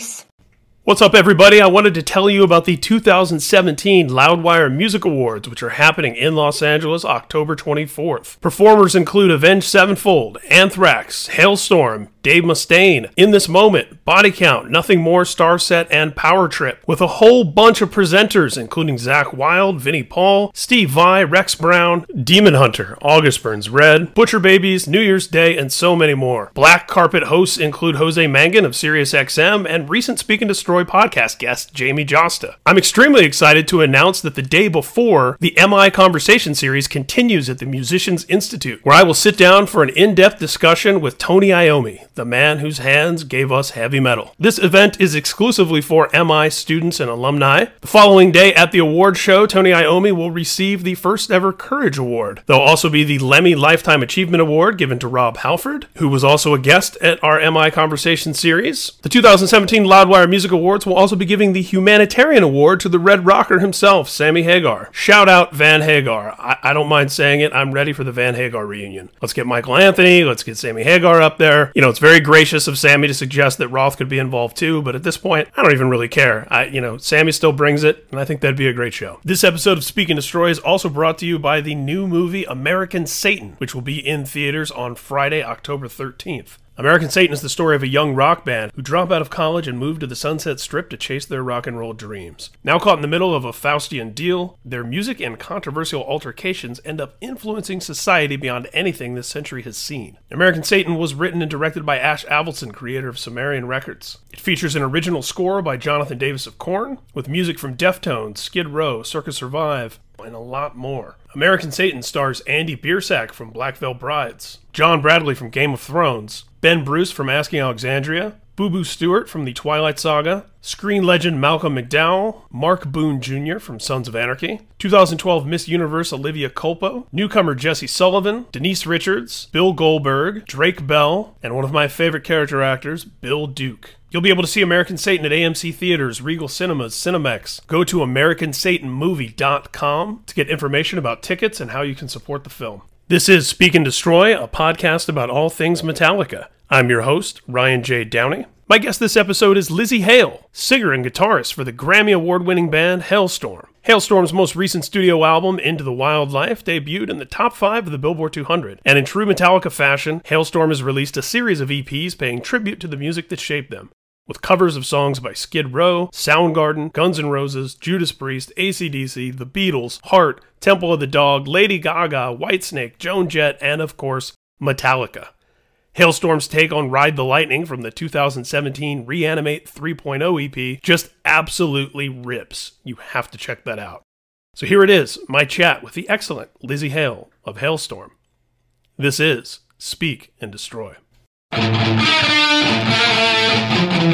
voice. What's up, everybody? I wanted to tell you about the 2017 Loudwire Music Awards, which are happening in Los Angeles October 24th. Performers include Avenged Sevenfold, Anthrax, Halestorm, Dave Mustaine, In This Moment, Body Count, Nothing More, Starset, and Power Trip, with a whole bunch of presenters, including Zakk Wylde, Vinnie Paul, Steve Vai, Rex Brown, Demon Hunter, August Burns Red, Butcher Babies, New Year's Day, and so many more. Black carpet hosts include Jose Mangin of SiriusXM and recent Speak and Destroy podcast guest Jamey Jasta. I'm extremely excited to announce that the day before, the MI Conversation series continues at the Musicians Institute, where I will sit down for an in depth discussion with Tony Iommi, the man whose hands gave us heavy metal. This event is exclusively for MI students and alumni. The following day at the award show, Tony Iommi will receive the first ever Courage Award. There'll also be the Lemmy Lifetime Achievement Award given to Rob Halford, who was also a guest at our MI Conversation series. The 2017 Loudwire Music Awards will also be giving the Humanitarian Award to the Red Rocker himself, Sammy Hagar. Shout out Van Hagar. I, I don't mind saying it. I'm ready for the Van Hagar reunion. Let's get Michael Anthony. Let's get Sammy Hagar up there. You know, it's very gracious of Sammy to suggest that Roth could be involved too, but at this point, I don't even really care. I, you know, Sammy still brings it, and I think that'd be a great show. This episode of Speak and Destroy is also brought to you by the new movie American Satan, which will be in theaters on Friday, October 13th. American Satan is the story of a young rock band who drop out of college and move to the Sunset Strip to chase their rock and roll dreams. Now caught in the middle of a Faustian deal, their music and controversial altercations end up influencing society beyond anything this century has seen. American Satan was written and directed by Ash Avildsen, creator of Sumerian Records. It features an original score by Jonathan Davis of Korn, with music from Deftones, Skid Row, Circa Survive, and a lot more. American Satan stars Andy Biersack from Black Veil Brides, John Bradley from Game of Thrones, Ben Bruce from Asking Alexandria, Boo Boo Stewart from The Twilight Saga, screen legend Malcolm McDowell, Mark Boone Jr. from Sons of Anarchy, 2012 Miss Universe Olivia Culpo, newcomer Jesse Sullivan, Denise Richards, Bill Goldberg, Drake Bell, and one of my favorite character actors, Bill Duke. You'll be able to see American Satan at AMC Theaters, Regal Cinemas, Cinemex. Go to AmericanSatanMovie.com to get information about tickets and how you can support the film. This is Speak and Destroy, a podcast about all things Metallica. I'm your host, Ryan J. Downey. My guest this episode is Lzzy Hale, singer and guitarist for the Grammy Award winning band Halestorm. Halestorm's most recent studio album, Into the Wild Life, debuted in the top five of the Billboard 200. And in true Metallica fashion, Halestorm has released a series of EPs paying tribute to the music that shaped them with covers of songs by Skid Row, Soundgarden, Guns N' Roses, Judas Priest, ACDC, The Beatles, Heart, Temple of the Dog, Lady Gaga, Whitesnake, Joan Jett, and of course, Metallica. Halestorm's take on Ride the Lightning from the 2017 Reanimate 3.0 EP just absolutely rips. You have to check that out. So here it is, my chat with the excellent Lzzy Hale of Hailstorm. This is Speak and Destroy. I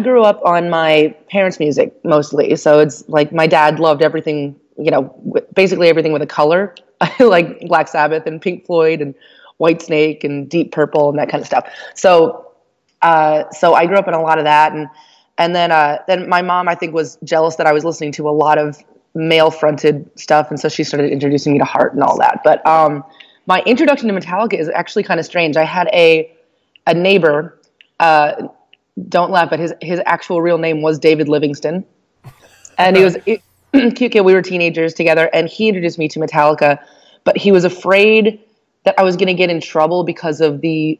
grew up on my parents' music mostly, so it's like my dad loved everything, you know, basically everything with a color, like Black Sabbath and Pink Floyd and Whitesnake and Deep Purple and that kind of stuff. So, uh, so I grew up in a lot of that, and and then uh, then my mom I think was jealous that I was listening to a lot of male fronted stuff, and so she started introducing me to Heart and all that. But um, my introduction to Metallica is actually kind of strange. I had a a neighbor. Uh, don't laugh, but his his actual real name was David Livingston, and he was cute kid. We were teenagers together, and he introduced me to Metallica, but he was afraid that I was going to get in trouble because of the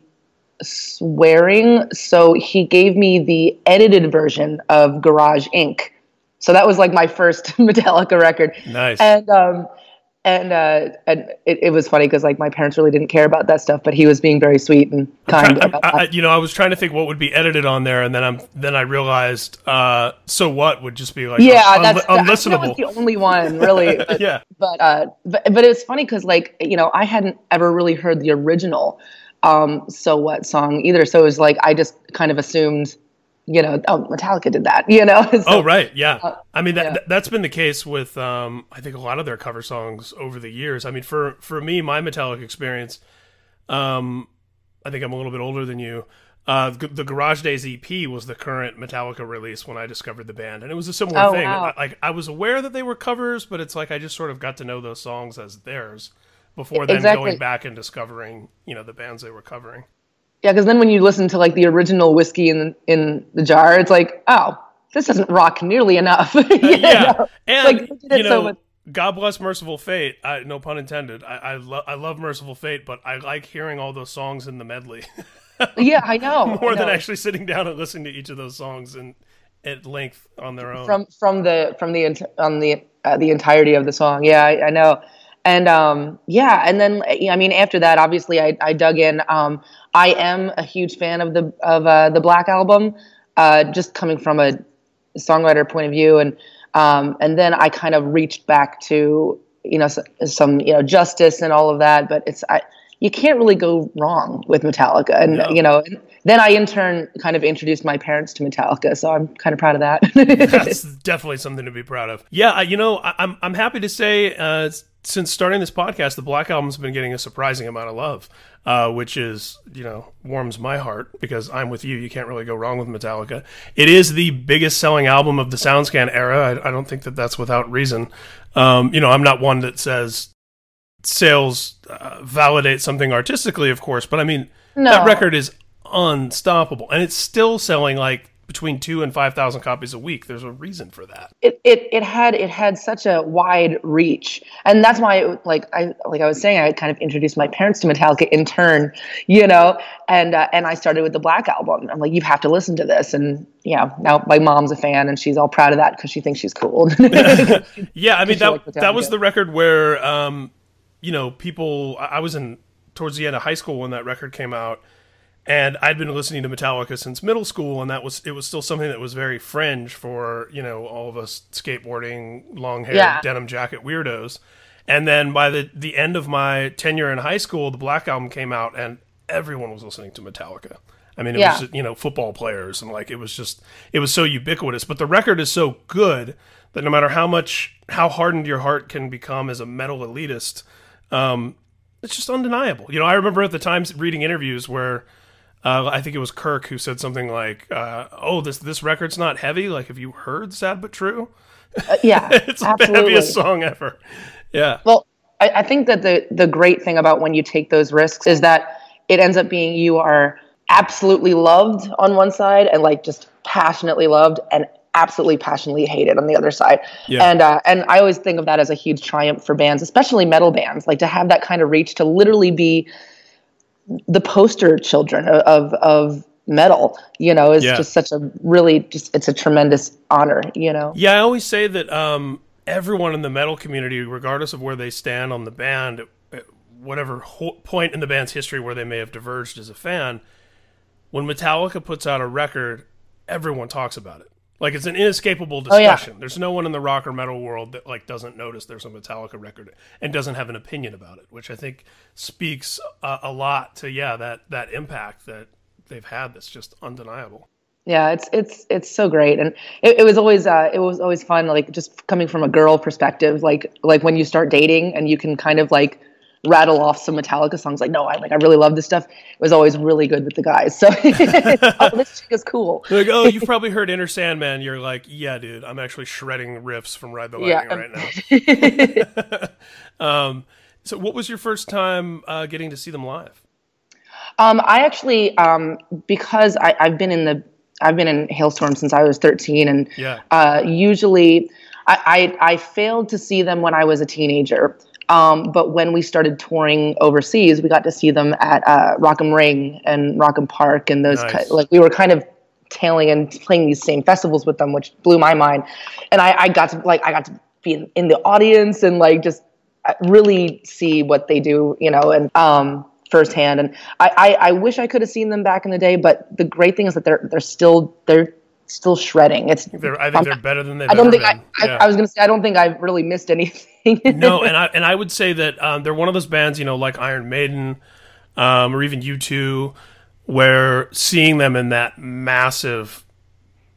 swearing. So he gave me the edited version of Garage Inc. So that was like my first Metallica record. Nice. And um, and uh, and it, it was funny because like my parents really didn't care about that stuff, but he was being very sweet and kind. I, I, you know, I was trying to think what would be edited on there, and then I'm then I realized, uh, so what would just be like, yeah, un- that's unlistenable. That was the only one really. But, yeah, but uh, but but it was funny because like you know I hadn't ever really heard the original, um, so what song either. So it was like I just kind of assumed you know, oh, Metallica did that, you know? so, oh, right. Yeah. Uh, I mean, that, yeah. that's been the case with, um, I think a lot of their cover songs over the years. I mean, for, for me, my Metallica experience, um, I think I'm a little bit older than you. uh, the Garage Days EP was the current Metallica release when I discovered the band, and it was a similar Oh, thing. wow. I, like I was aware that they were covers, but it's like I just sort of got to know those songs as theirs before then Exactly. going back and discovering, you know, the bands they were covering. Yeah, because then when you listen to like the original whiskey in in the jar, it's like, oh, this doesn't rock nearly enough. You yeah, know? and Like, they did it you so much- God bless Mercyful Fate. I, no pun intended. I I, lo- I love Mercyful Fate, but I like hearing all those songs in the medley yeah, I know. more I than actually sitting down and listening to each of those songs and at length on their own. from from the from the on the uh, the entirety of the song. Yeah, I, I know. And um, yeah, and then I mean, after that, obviously, I, I dug in. Um, I am a huge fan of the of uh, the Black album, uh, just coming from a songwriter point of view, and um, and then I kind of reached back to you know some you know justice and all of that. But it's I, you can't really go wrong with Metallica, and No. you know. And then I in turn kind of introduced my parents to Metallica, so I'm kind of proud of that. That's definitely something to be proud of. Yeah, you know, I, I'm I'm happy to say uh, since starting this podcast, the Black Album's been getting a surprising amount of love, uh, which is you know warms my heart because I'm with you. You can't really go wrong with Metallica. It is the biggest selling album of the SoundScan era. I, I don't think that that's without reason. Um, you know, I'm not one that says sales uh, validate something artistically, of course, but I mean No. that record is unstoppable, and it's still selling like between two and five thousand copies a week. There's a reason for that. it, it it had it had such a wide reach. And that's why it, like i like i was saying i kind of introduced my parents to metallica in turn you know? And uh, and i started with the black album. I'm like you have to listen to this. And yeah now my mom's a fan and she's all proud of that because she thinks she's cool. Yeah, I mean that that was the record where um, you know people. I I was in towards the end of high school when that record came out, and I'd been listening to Metallica since middle school, and that was it was still something that was very fringe for you know all of us skateboarding, long hair, Yeah. denim jacket weirdos. And then by the the end of my tenure in high school, the Black Album came out, and everyone was listening to Metallica. I mean, it Yeah. was you know football players and like it was just it was so ubiquitous. But the record is so good that no matter how much how hardened your heart can become as a metal elitist, um, it's just undeniable. You know, I remember at the times reading interviews where uh, I think it was Kirk who said something like, uh, "Oh, this this record's not heavy. Like, have you heard Sad but True? yeah it's like the absolutely. heaviest song ever." Yeah, Well, I, I think that the the great thing about when you take those risks is that it ends up being you are absolutely loved on one side and like just passionately loved and absolutely passionately hated on the other side. Yeah. And uh, and I always think of that as a huge triumph for bands, especially metal bands, like to have that kind of reach to literally be the poster children of of, metal. You know, is Yeah. just such a really just it's a tremendous honor. You know. Yeah, I always say that um, everyone in the metal community, regardless of where they stand on the band, at whatever ho- point in the band's history where they may have diverged as a fan, when Metallica puts out a record, everyone talks about it. Like it's an inescapable Oh, yeah. discussion. There's no one in the rock or metal world that like doesn't notice there's a Metallica record and doesn't have an opinion about it, which I think speaks a, a lot to yeah that that impact that they've had. That's just undeniable. Yeah, it's it's it's so great, and it, it was always uh, it was always fun. Like just coming from a girl perspective, like like when you start dating and you can kind of like rattle off some Metallica songs. Like, no, I like I really love this stuff. It was always really good with the guys. So oh, this chick is cool. They're like, oh, you've probably heard Enter Sandman. You're like, yeah, dude, I'm actually shredding riffs from Ride the Lightning Yeah. right now. um, so, what was your first time uh, getting to see them live? Um, I actually um, because I, I've been in the I've been in Halestorm since I was 13, and Yeah. uh, usually I, I I failed to see them when I was a teenager. Um, but when we started touring overseas, we got to see them at uh, Rock am Ring and Rock im Park, and those Nice. ki- like we were kind of tailing and playing these same festivals with them, which blew my mind. And I, I got to like I got to be in, in the audience and like just uh, really see what they do, you know, and um, firsthand. And I, I, I wish I could have seen them back in the day, but the great thing is that they're they're still they're still shredding. It's They're, I think they're better than they've I don't ever think I, been. I, Yeah. I was gonna say I don't think I've really missed anything. no, and I and I would say that um, they're one of those bands, you know, like Iron Maiden, um, or even U two, where seeing them in that massive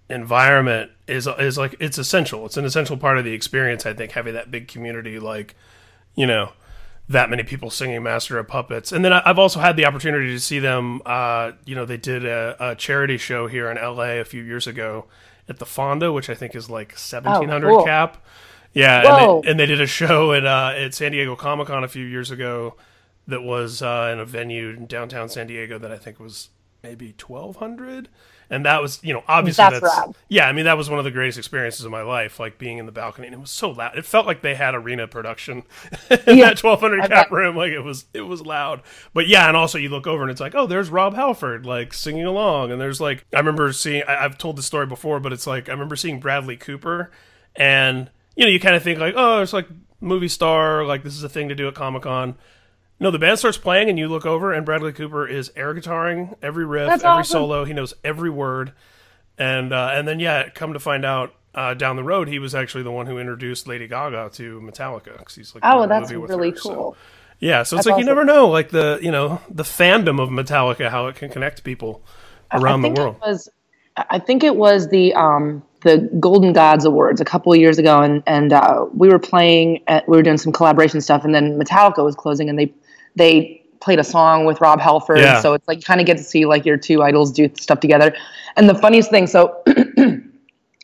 environment is is like it's essential. It's an essential part of the experience. I think having that big community, like you know, that many people singing Master of Puppets. And then I've also had the opportunity to see them. Uh, you know, they did a, a charity show here in LA a few years ago at the Fonda, which I think is like 1700 cool. cap. Yeah, and they, and they did a show at uh, at San Diego Comic Con a few years ago that was uh, in a venue in downtown San Diego that I think was maybe 1200 and that was you know obviously That's that's, yeah i mean that was one of the greatest experiences of my life like being in the balcony and it was so loud. It felt like they had arena production in Yeah, that 1200 I cap bet. room. Like it was it was loud. But yeah and also you look over and it's like oh there's rob halford like singing along. And there's like i remember seeing I, i've told this story before but it's like i remember seeing bradley cooper and you know you kind of think like oh it's like movie star like this is a thing to do at comic-con no, the band starts playing, and you look over, and Bradley Cooper is air guitaring every riff, That's every awesome. solo. He knows every word, and uh, and then yeah, come to find out uh, down the road, he was actually the one who introduced Lady Gaga to Metallica because he's like, Oh, that's really her, so- cool. yeah, so it's That's like you never know, like the you know the fandom of Metallica, how it can connect people around the think world. It was, I think it was the um, the Golden Gods Awards a couple of years ago, and and uh, we were playing, at, we were doing some collaboration stuff, and then Metallica was closing, and they they played a song with Rob Halford, Yeah. so it's like kind of get to see like your two idols do stuff together. And the funniest thing, so.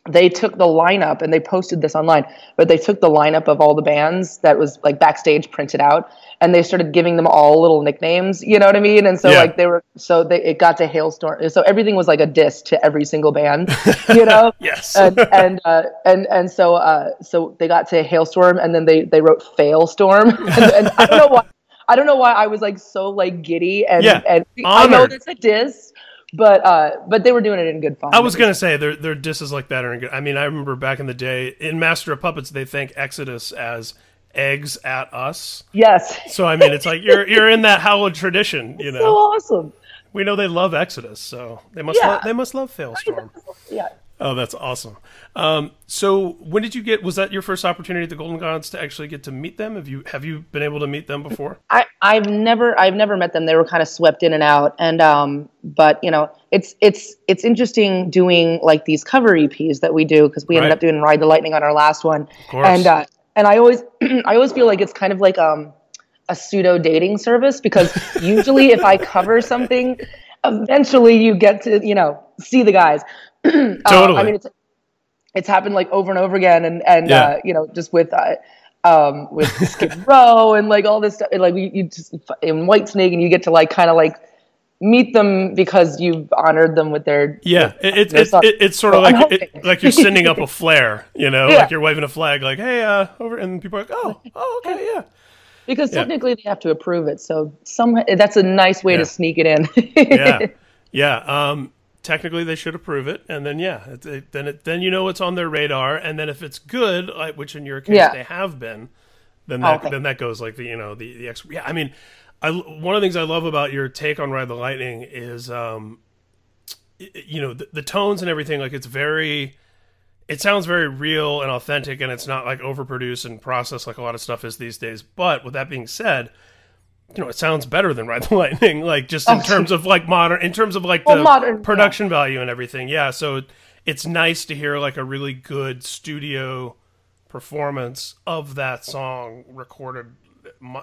They took the lineup and they posted this online, but they took the lineup of all the bands that was like backstage printed out, and they started giving them all little nicknames. You know what I mean? And so Yeah. like they were so they it got to Halestorm. So everything was like a diss to every single band, you know. Yes. and and uh, and and so uh, so they got to Halestorm, and then they they wrote Failstorm, and, and I don't know why. I don't know why I was like so like giddy and Yeah, and I know honored. that's a diss, but uh but they were doing it in good fun. I was gonna say their their disses like that are good. I mean, I remember back in the day in Master of Puppets, they thank Exodus as eggs at us. yes, So I mean, it's like you're you're in that hallowed tradition, you know. so awesome. We know they love Exodus, so they must Yeah. lo- they must love Failstorm. Yeah. Oh, that's awesome. Um, so when did you get? Was that your first opportunity at the Golden Gods to actually get to meet them? Have you have you been able to meet them before? I, I've never I've never met them. They were kind of swept in and out. And um, but you know, it's it's it's interesting doing like these cover EPs that we do because we ended up doing Ride the Lightning on our last one. course. And uh, and I always I always feel like it's kind of like um a pseudo dating service because usually if I cover something, eventually you get to you know see the guys. Uh, Totally. I mean, it's it's happened like over and over again, and and Yeah. uh, you know just with. Uh, um, with Skid Row and like all this stuff, and, like you, you just in Whitesnake, and you get to like kind of like meet them because you've honored them with their Yeah, it, it, it, it, it's sort of like it, like you're sending up a flare, you know, Yeah. like you're waving a flag, like hey, uh, over, and people are like, oh, oh, okay, yeah. because Yeah. technically they have to approve it. So some that's a nice way Yeah. to sneak it in. yeah, yeah. Um, technically, they should approve it, and then yeah, it, it, then it, then you know it's on their radar, and then if it's good, like, which in your case Yeah. they have been, then that Okay. then that goes like the you know the the ex- yeah. I mean, I one of the things I love about your take on Ride the Lightning is um, you know the, the tones and everything. Like it's very. It sounds very real and authentic, and it's not like overproduced and processed like a lot of stuff is these days. But with that being said, you know, it sounds better than Ride the Lightning, like just in Oh. terms of like modern, in terms of like Well, the modern, production value and everything. Yeah, so it's nice to hear like a really good studio performance of that song recorded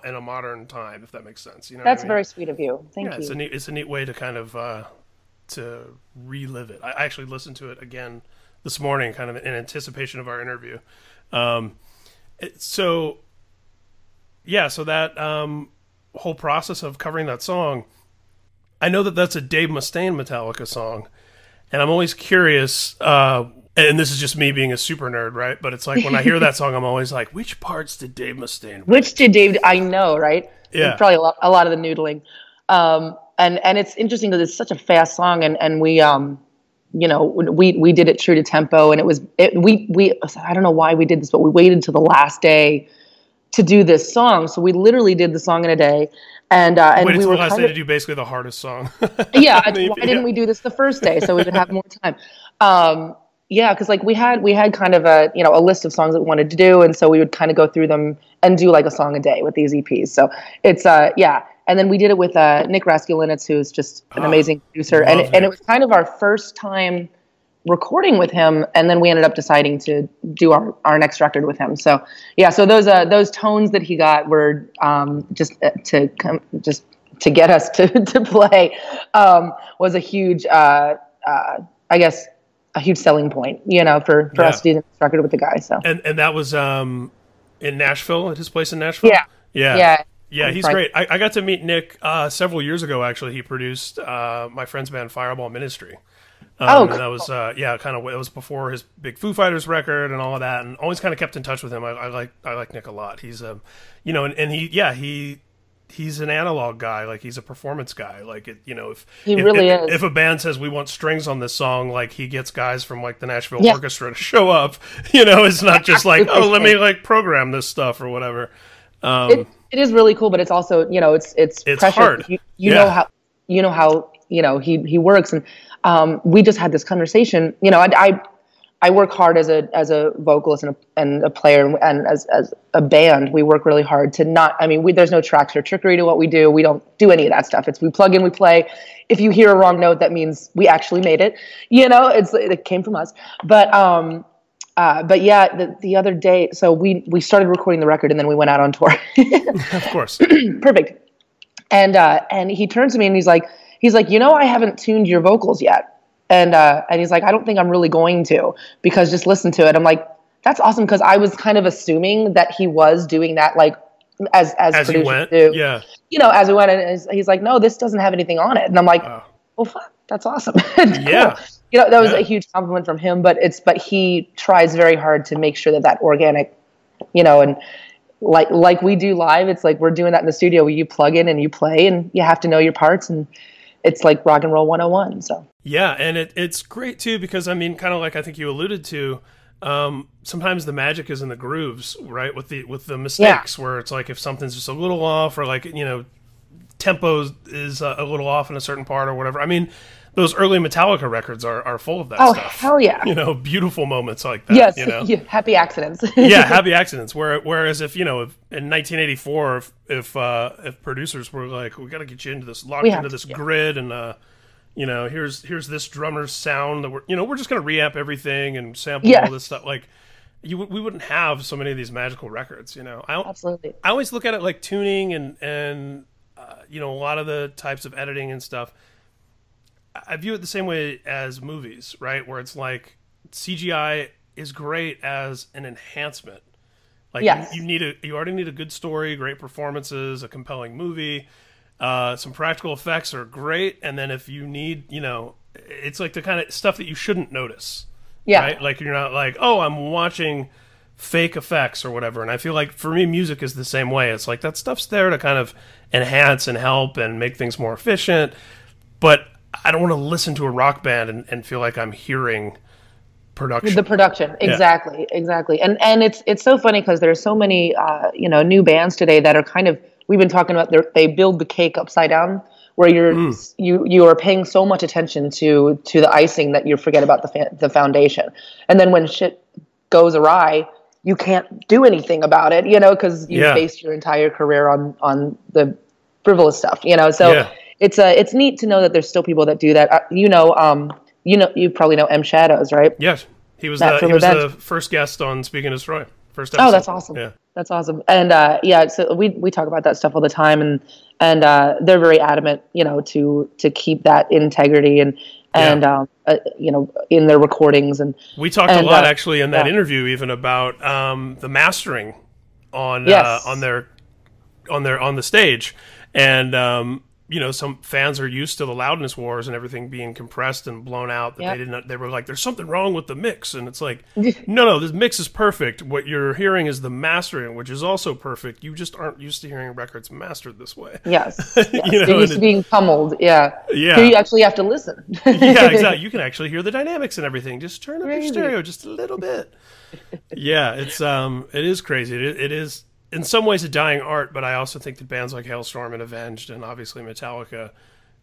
in a modern time, if that makes sense. You know, what I that's mean? very sweet of you. Thank yeah. you. It's a neat, it's a neat way to kind of uh, to relive it. I actually listened to it again this morning, kind of in anticipation of our interview. Um, it, so yeah, so that um, whole process of covering that song, I know that that's a Dave Mustaine Metallica song, and I'm always curious. Uh, and this is just me being a super nerd, right? But it's like when I hear that song, I'm always like, which parts did Dave Mustaine? Which did Dave? I know, right? Yeah. Probably a lot, a lot of the noodling. Um, and and it's interesting because it's such a fast song, and and we um, you know, we we did it true to tempo, and it was it, we we I don't know why we did this, but we waited till the last day to do this song. So we literally did the song in a day, and uh, and Wait we were kind day of, to do basically the hardest song. yeah. Maybe, why yeah. didn't we do this the first day so we would have more time? Um, yeah, because like we had we had kind of a you know a list of songs that we wanted to do, and so we would kind of go through them and do like a song a day with these EPs. So it's uh yeah, and then we did it with uh, Nick Raskulinecz, who's just an Ah, amazing producer, and it, and it was kind of our first time recording with him, and then we ended up deciding to do our, our next record with him. So yeah, so those uh, those tones that he got were um, just uh, to come just to get us to to play um, was a huge, uh, uh, I guess, a huge selling point, you know, for for Yeah. us to do this record with the guy. So And and that was um in Nashville at his place in Nashville. Yeah. yeah, yeah, Yeah, he's great. I, I got to meet Nick uh, several years ago. Actually, he produced uh, my friend's band Fireball Ministry. Um, Oh, and that was uh, yeah, kind of. It was before his big Foo Fighters record and all of that, and always kind of kept in touch with him. I, I like I like Nick a lot. He's um, you know, and, and he yeah he he's an analog guy. Like he's a performance guy. Like it, you know, if He if, really if, is. If a band says we want strings on this song, like he gets guys from like the Nashville Yeah. Orchestra to show up. You know, it's not just like oh, let me like program this stuff or whatever. it, it is really cool, but it's also you know it's it's, It's pressure. hard. You, you Yeah. know how you know how you know he he works, and um, we just had this conversation. You know, I, I I work hard as a as a vocalist and a, and a player, and, and as as a band, we work really hard to not. I mean, we, there's no tracks or trickery to what we do. We don't do any of that stuff. It's we plug in, we play. If you hear a wrong note, that means we actually made it. You know, it's it came from us. But um, uh, but yeah, the, the other day, so we we started recording the record, and then we went out on tour. Of course. Perfect. And uh, and he turns to me and he's like, he's like, you know, I haven't tuned your vocals yet. And uh, and he's like, I don't think I'm really going to because just listen to it. I'm like, that's awesome because I was kind of assuming that he was doing that like as as, As producers went, do. yeah. You know, as we went, and he's- he's like, no, this doesn't have anything on it. And I'm like, Oh. well, fuck, that's awesome. Yeah. You know, that was Yeah. a huge compliment from him. But it's but he tries very hard to make sure that that organic, you know, and like like we do live, it's like we're doing that in the studio where you plug in and you play, and you have to know your parts, and it's like rock and roll 101. So Yeah, and it, it's great too because I mean, kind of like I think you alluded to. Um, sometimes the magic is in the grooves, right? With the with the mistakes, where it's like if something's just a little off, or like you know, tempo is a little off in a certain part or whatever. I mean, those early Metallica records are, are full of that stuff. oh stuff. hell yeah, You know, beautiful moments like that. yes, you know, yeah, happy accidents. yeah, happy accidents. Where, whereas if you know, if, in 1984, if if, uh, if producers were like, we got to get you into this, locked into to, this yeah. grid, and uh, you know, here's here's this drummer's sound that we're, you know, we're just gonna reamp everything and sample Yeah. all this stuff. Like, you would- we wouldn't have so many of these magical records. You know, I Absolutely. I always look at it like tuning and and uh, you know a lot of the types of editing and stuff. I- view it the same way as movies, right? Where it's like CGI is great as an enhancement. Like Yes. you, you need a you already need a good story, great performances, a compelling movie. Uh, some practical effects are great, and then if you need, you know, it's like the kind of stuff that you shouldn't notice Yeah. right? Like you're not like, oh, I'm watching fake effects or whatever. And I feel like for me, music is the same way. It's like that stuff's there to kind of enhance and help and make things more efficient. But I don't want to listen to a rock band and, and feel like I'm hearing production. the production exactly exactly and and it's it's so funny because there's so many uh, you know new bands today that are kind of we've been talking about they're- build the cake upside down where you're you you are paying so much attention to to the icing that you forget about the fa- the foundation and then when shit goes awry you can't do anything about it you know because you Yeah. based your entire career on on the frivolous stuff you know so Yeah. It's uh, it's neat to know that there's still people that do that uh, you know um you know you probably know M Shadows right yes, he was Matt the he was the first guest on Speaking to Destroy. First episode. Oh, that's awesome. Yeah. That's awesome. And uh, yeah, so we we talk about that stuff all the time, and and uh, they're very adamant, you know, to to keep that integrity and and um, uh, you know in their recordings and We talked a lot uh, actually in that yeah. interview even about um, the mastering on Yes. uh, on their on their on the stage, and um, you know some fans are used to the loudness wars and everything being compressed and blown out. That Yep. they didn't. They were like, "There's something wrong with the mix," and it's like, no, no, this mix is perfect. What you're hearing is the mastering, which is also perfect. You just aren't used to hearing records mastered this way. yes, yes. You know, used to it- being pummeled. Yeah, Yeah. Here you actually have to listen. yeah, exactly. You can actually hear the dynamics and everything. Just turn up your stereo just a little bit. Yeah, it's um, it is crazy. It, it is in some ways a dying art, but I also think that bands like Halestorm and Avenged and obviously Metallica,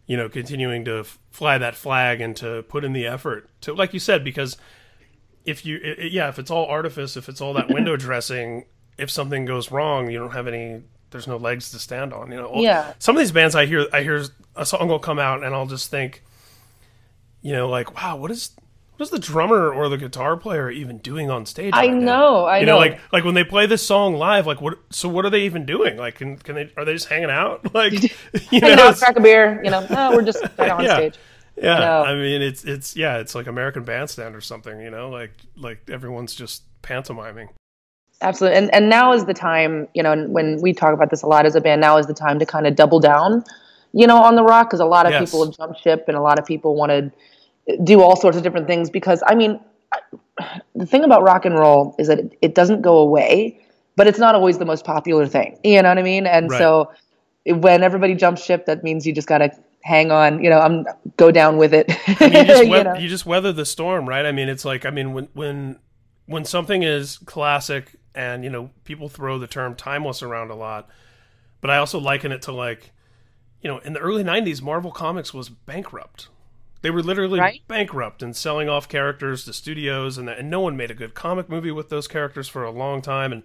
you know, continuing to f- fly that flag and to put in the effort to, like you said, because if you, i i- yeah, if it's all artifice, if it's all that window dressing, if something goes wrong, you don't have any. There's no legs to stand on. You know. Yeah. Some of these bands I hear, I hear a song will come out, and I'll just think, you know, like, wow, what is what is the drummer or the guitar player even doing on stage? I right now? know, I you know. like like when they play this song live, like what? So what are they even doing? Like, can can they? Are they just hanging out? Like, you know, out, crack a beer. You know, no, we're just right on Yeah. stage. yeah. know. I mean, it's it's yeah, it's like American Bandstand or something. You know, like like everyone's just pantomiming. Absolutely. And and now is the time, you know, when we talk about this a lot as a band, now is the time to kind of double down, you know, on the rock because a lot of Yes. people have jumped ship and a lot of people wanted to do all sorts of different things because I mean, the thing about rock and roll is that it, doesn't go away, but it's not always the most popular thing. You know what I mean? And Right. so when everybody jumps ship, that means you just got to hang on, you know, I'm go down with it. I mean, you just, you know? you just weather the storm, right? I mean, it's like I mean, when when when something is classic, and you know, people throw the term timeless around a lot, but I also liken it to like, you know, in the early '90s, Marvel Comics was bankrupt. They were literally Right. bankrupt and selling off characters to studios, and and no one made a good comic movie with those characters for a long time, and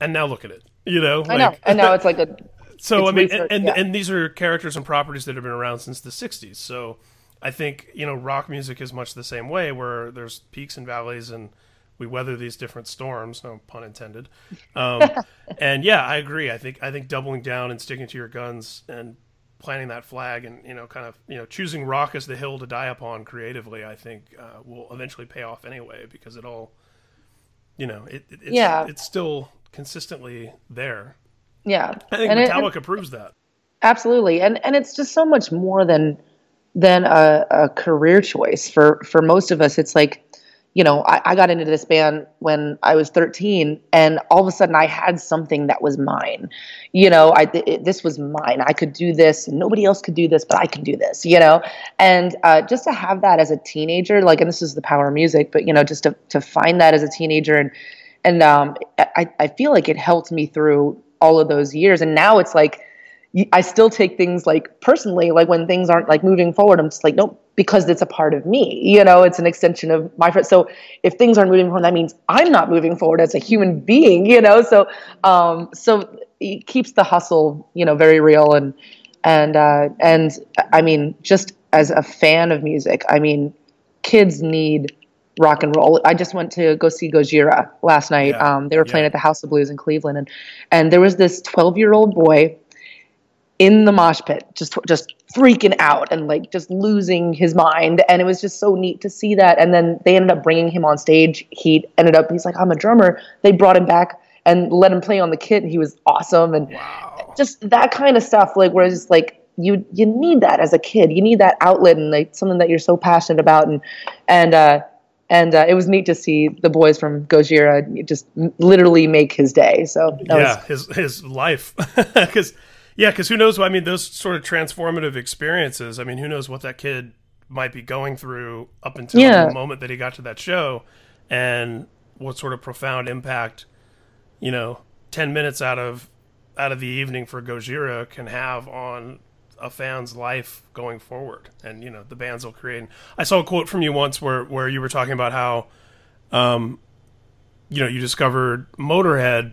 and now look at it, you know. I know. And now it's like a So I mean, research, and, yeah. and these are characters and properties that have been around since the '60s. So I think you know rock music is much the same way, where there's peaks and valleys, and we weather these different storms. No pun intended. Um, and yeah, I agree. I think I think doubling down and sticking to your guns and planting that flag, and you know, kind of you know choosing rock as the hill to die upon creatively, I think uh, will eventually pay off anyway because it all, you know, it, it it's, Yeah. it's still consistently there. yeah. I think And it- Metallica proves that. absolutely and and it's just so much more than than a, a career choice for for most of us it's like you know I, I got into this band when i was 13 and all of a sudden i had something that was mine. You know i it, this was mine. I could do this. Nobody else could do this but i can do this you know? And uh, just to have that as a teenager like and this is the power of music but you know just to, to find that as a teenager and and um, I, I feel like it helped me through all of those years. And now it's like I still take things like personally, like when things aren't like moving forward, I'm just like, nope, because it's a part of me. You know, it's an extension of my friend. So if things aren't moving forward, that means I'm not moving forward as a human being. You know, so um, so it keeps the hustle, you know, very real and and uh, and I mean, just as a fan of music, I mean, kids need rock and roll. I just went to go see Gojira last night. Yeah. Um, they were playing Yeah. at the House of Blues in Cleveland, and and there was this 12 year old boy in the mosh pit, just just freaking out and like just losing his mind. And it was just so neat to see that. And then they ended up bringing him on stage. He ended up he's like I'm a drummer. They brought him back and let him play on the kit, and he was awesome. And Wow. just that kind of stuff like where it's like you you need that as a kid you need that outlet and like something that you're so passionate about and and uh and uh, it was neat to see the boys from Gojira just literally make his day. So that yeah, was, his his life, because yeah, because who knows? I mean, those sort of transformative experiences. I mean, who knows what that kid might be going through up until Yeah. the moment that he got to that show, and what sort of profound impact, you know, ten minutes out of out of the evening for Gojira can have on a fan's life going forward, and you know, the bands will create. I saw a quote from you once where where you were talking about how, um, you know, you discovered Motorhead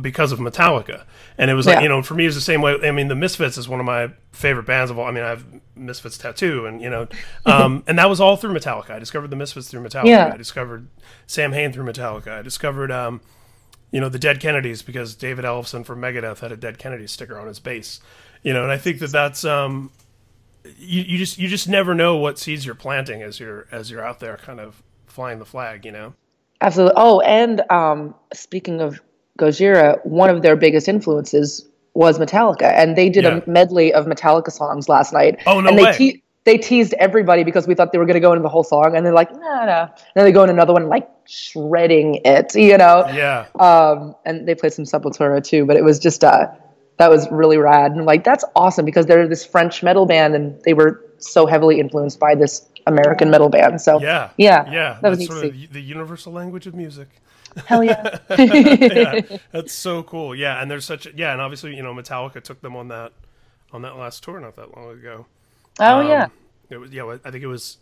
because of Metallica. And it was like, Yeah. you know, for me, it was the same way. I mean, the Misfits is one of my favorite bands of all. I mean, I have Misfits tattoo, and, you know, um, and that was all through Metallica. I discovered the Misfits through Metallica. Yeah. I discovered Samhain through Metallica. I discovered, um, you know, the Dead Kennedys because David Ellefson from Megadeth had a Dead Kennedy sticker on his bass. You know, and I think that that's, um, you, you just you just never know what seeds you're planting as you're as you're out there kind of flying the flag, you know. absolutely. Oh, and um, speaking of Gojira, one of their biggest influences was Metallica, and they did Yeah. a medley of Metallica songs last night. Oh, no and they way. te- they teased everybody because we thought they were going to go into the whole song, and they're like, no, no. And then they go in another one, like shredding it, you know. Yeah. um, and they played some Sepultura too. But it was just uh, that was really rad, and like that's awesome because they're this French metal band, and they were so heavily influenced by this American metal band. So Yeah. yeah, Yeah. that was sort of the universal language of music. Hell yeah, yeah, that's so cool. Yeah, and there's such a, yeah, and obviously you know Metallica took them on that on that last tour not that long ago. oh Um, yeah, it was yeah. I think it was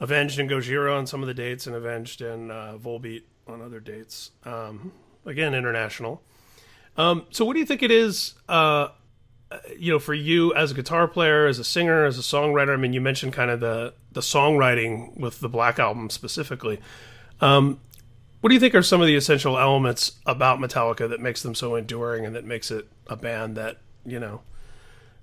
Avenged and Gojira on some of the dates, and Avenged and uh, Volbeat on other dates. Um, again, international. Um, so, what do you think it is uh, you know, for you as a guitar player, as a singer, as a songwriter, I mean, you mentioned kind of the the songwriting with the Black album specifically. Um, what do you think are some of the essential elements about Metallica that makes them so enduring and that makes it a band that you know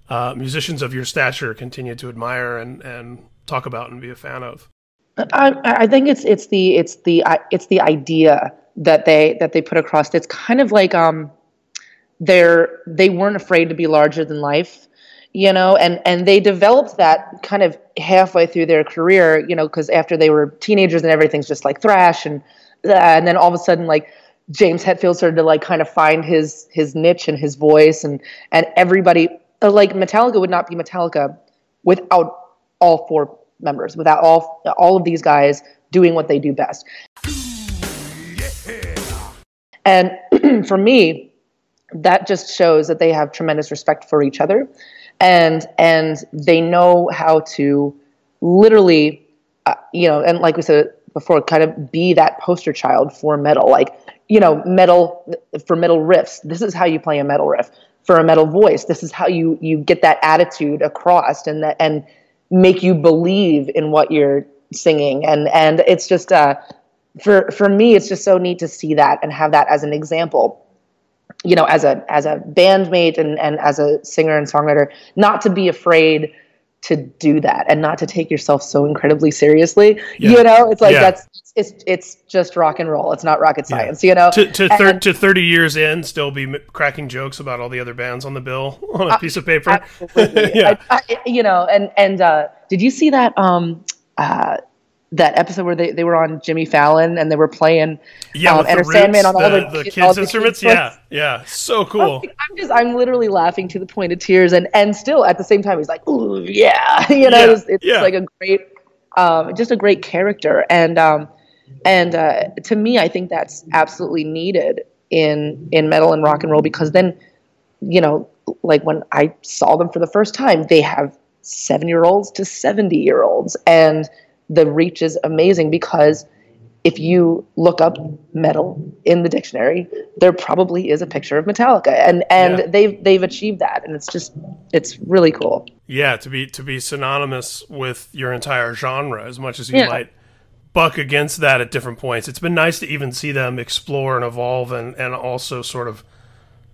uh, musicians of your stature continue to admire and and talk about and be a fan of? I, I think it's it's the it's the it's the idea that they that they put across. It's kind of like um, they're they weren't afraid to be larger than life, you know, and and they developed that kind of halfway through their career, you know, because after they were teenagers and everything's just like thrash and and then all of a sudden like James Hetfield started to like kind of find his his niche and his voice and and everybody uh, like Metallica would not be Metallica without all four members, without all all of these guys doing what they do best. And for me, that just shows that they have tremendous respect for each other, and and they know how to literally, uh, you know, and like we said before, kind of be that poster child for metal, like you know, metal for metal riffs. This is how you play a metal riff for a metal voice. This is how you you get that attitude across, and that and make you believe in what you're singing and and it's just uh for for me it's just so neat to see that and have that as an example you know as a as a bandmate and and as a singer and songwriter not to be afraid to do that and not to take yourself so incredibly seriously yeah. you know it's like yeah. that's it's it's just rock and roll it's not rocket science yeah. you know to to, thir- and, to 30 years in still be m- cracking jokes about all the other bands on the bill on a uh, piece of paper yeah I, I, you know and and uh, did you see that um uh that episode where they, they were on Jimmy Fallon and they were playing yeah, um, Enter Sandman on all the, the, the kids all instruments. The kids yeah, yeah, so cool. I'm just I'm literally laughing to the point of tears, and and still at the same time he's like, ooh yeah, you know, yeah, it's, it's yeah. like a great, um, just a great character, and um, and uh, to me, I think that's absolutely needed in in metal and rock and roll because then, you know, like when I saw them for the first time, they have seven year olds to seventy year olds, and the reach is amazing because if you look up metal in the dictionary, there probably is a picture of Metallica, and and yeah. they've they've achieved that, and it's just it's really cool. Yeah, to be to be synonymous with your entire genre, as much as you yeah. might buck against that at different points. It's been nice to even see them explore and evolve, and and also sort of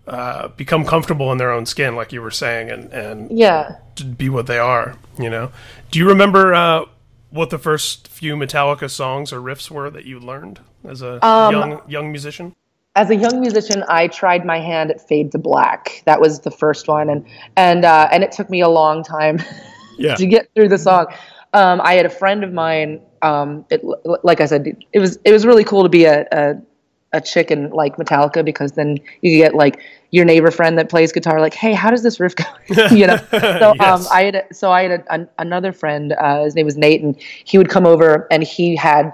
uh, become comfortable in their own skin, like you were saying, and and yeah, be what they are. You know, do you remember? Uh, what the first few Metallica songs or riffs were that you learned as a um, young young musician? As a young musician, I tried my hand at "Fade to Black." That was the first one, and and uh, and it took me a long time yeah. to get through the song. Um, I had a friend of mine. Um, it, like I said, it was it was really cool to be a, a a chick in like Metallica because then you get like your neighbor friend that plays guitar like hey how does this riff go you know so um, yes. um i had so i had a, an, another friend uh, his name was nate and he would come over and he had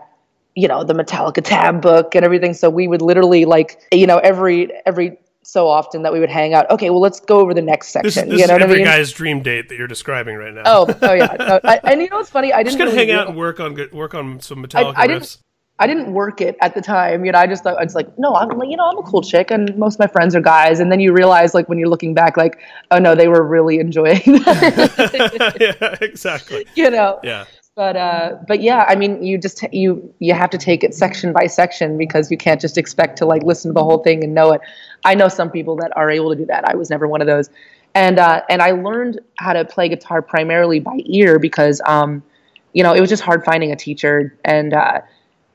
you know the metallica tab book and everything so we would literally like you know every every so often that we would hang out. Okay, well, let's go over the next section. This, this you know is every I mean? guy's dream date that you're describing right now. Oh, oh yeah. No, I, and you know what's funny? I didn't just gonna really hang out and work on work on some Metallica I, I riffs. I didn't work it at the time. You know, I just thought I was like, no, I'm like, you know, I'm a cool chick, and most of my friends are guys. And then you realize, like, when you're looking back, like, oh no, they were really enjoying that. yeah, exactly. You know. Yeah. But uh, but yeah, I mean, you just you you have to take it section by section because you can't just expect to like listen to the whole thing and know it. I know some people that are able to do that. I was never one of those, and uh, and I learned how to play guitar primarily by ear because um, you know, it was just hard finding a teacher and. Uh,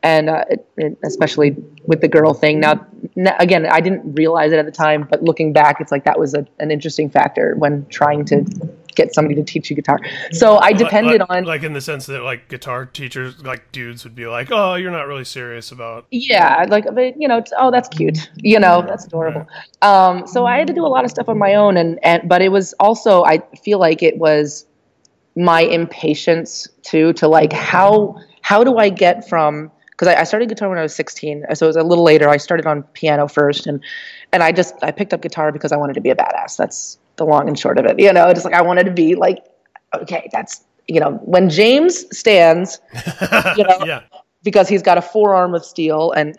and uh, it, it, especially with the girl thing. Now, n- again, I didn't realize it at the time, but looking back, it's like that was a, an interesting factor when trying to get somebody to teach you guitar. So I depended like, on like in the sense that like guitar teachers, like dudes, would be like, "Oh, you're not really serious about." Yeah, like but, you know, oh, that's cute. You know, that's adorable. Um, so I had to do a lot of stuff on my own, and and but it was also I feel like it was my impatience too to like how how do I get from because I, I, started guitar when I was 16, so it was a little later. I started on piano first, and and I just I picked up guitar because I wanted to be a badass. That's the long and short of it. You know, just like I wanted to be like, okay, that's you know, when James stands, you know, yeah. because he's got a forearm of steel and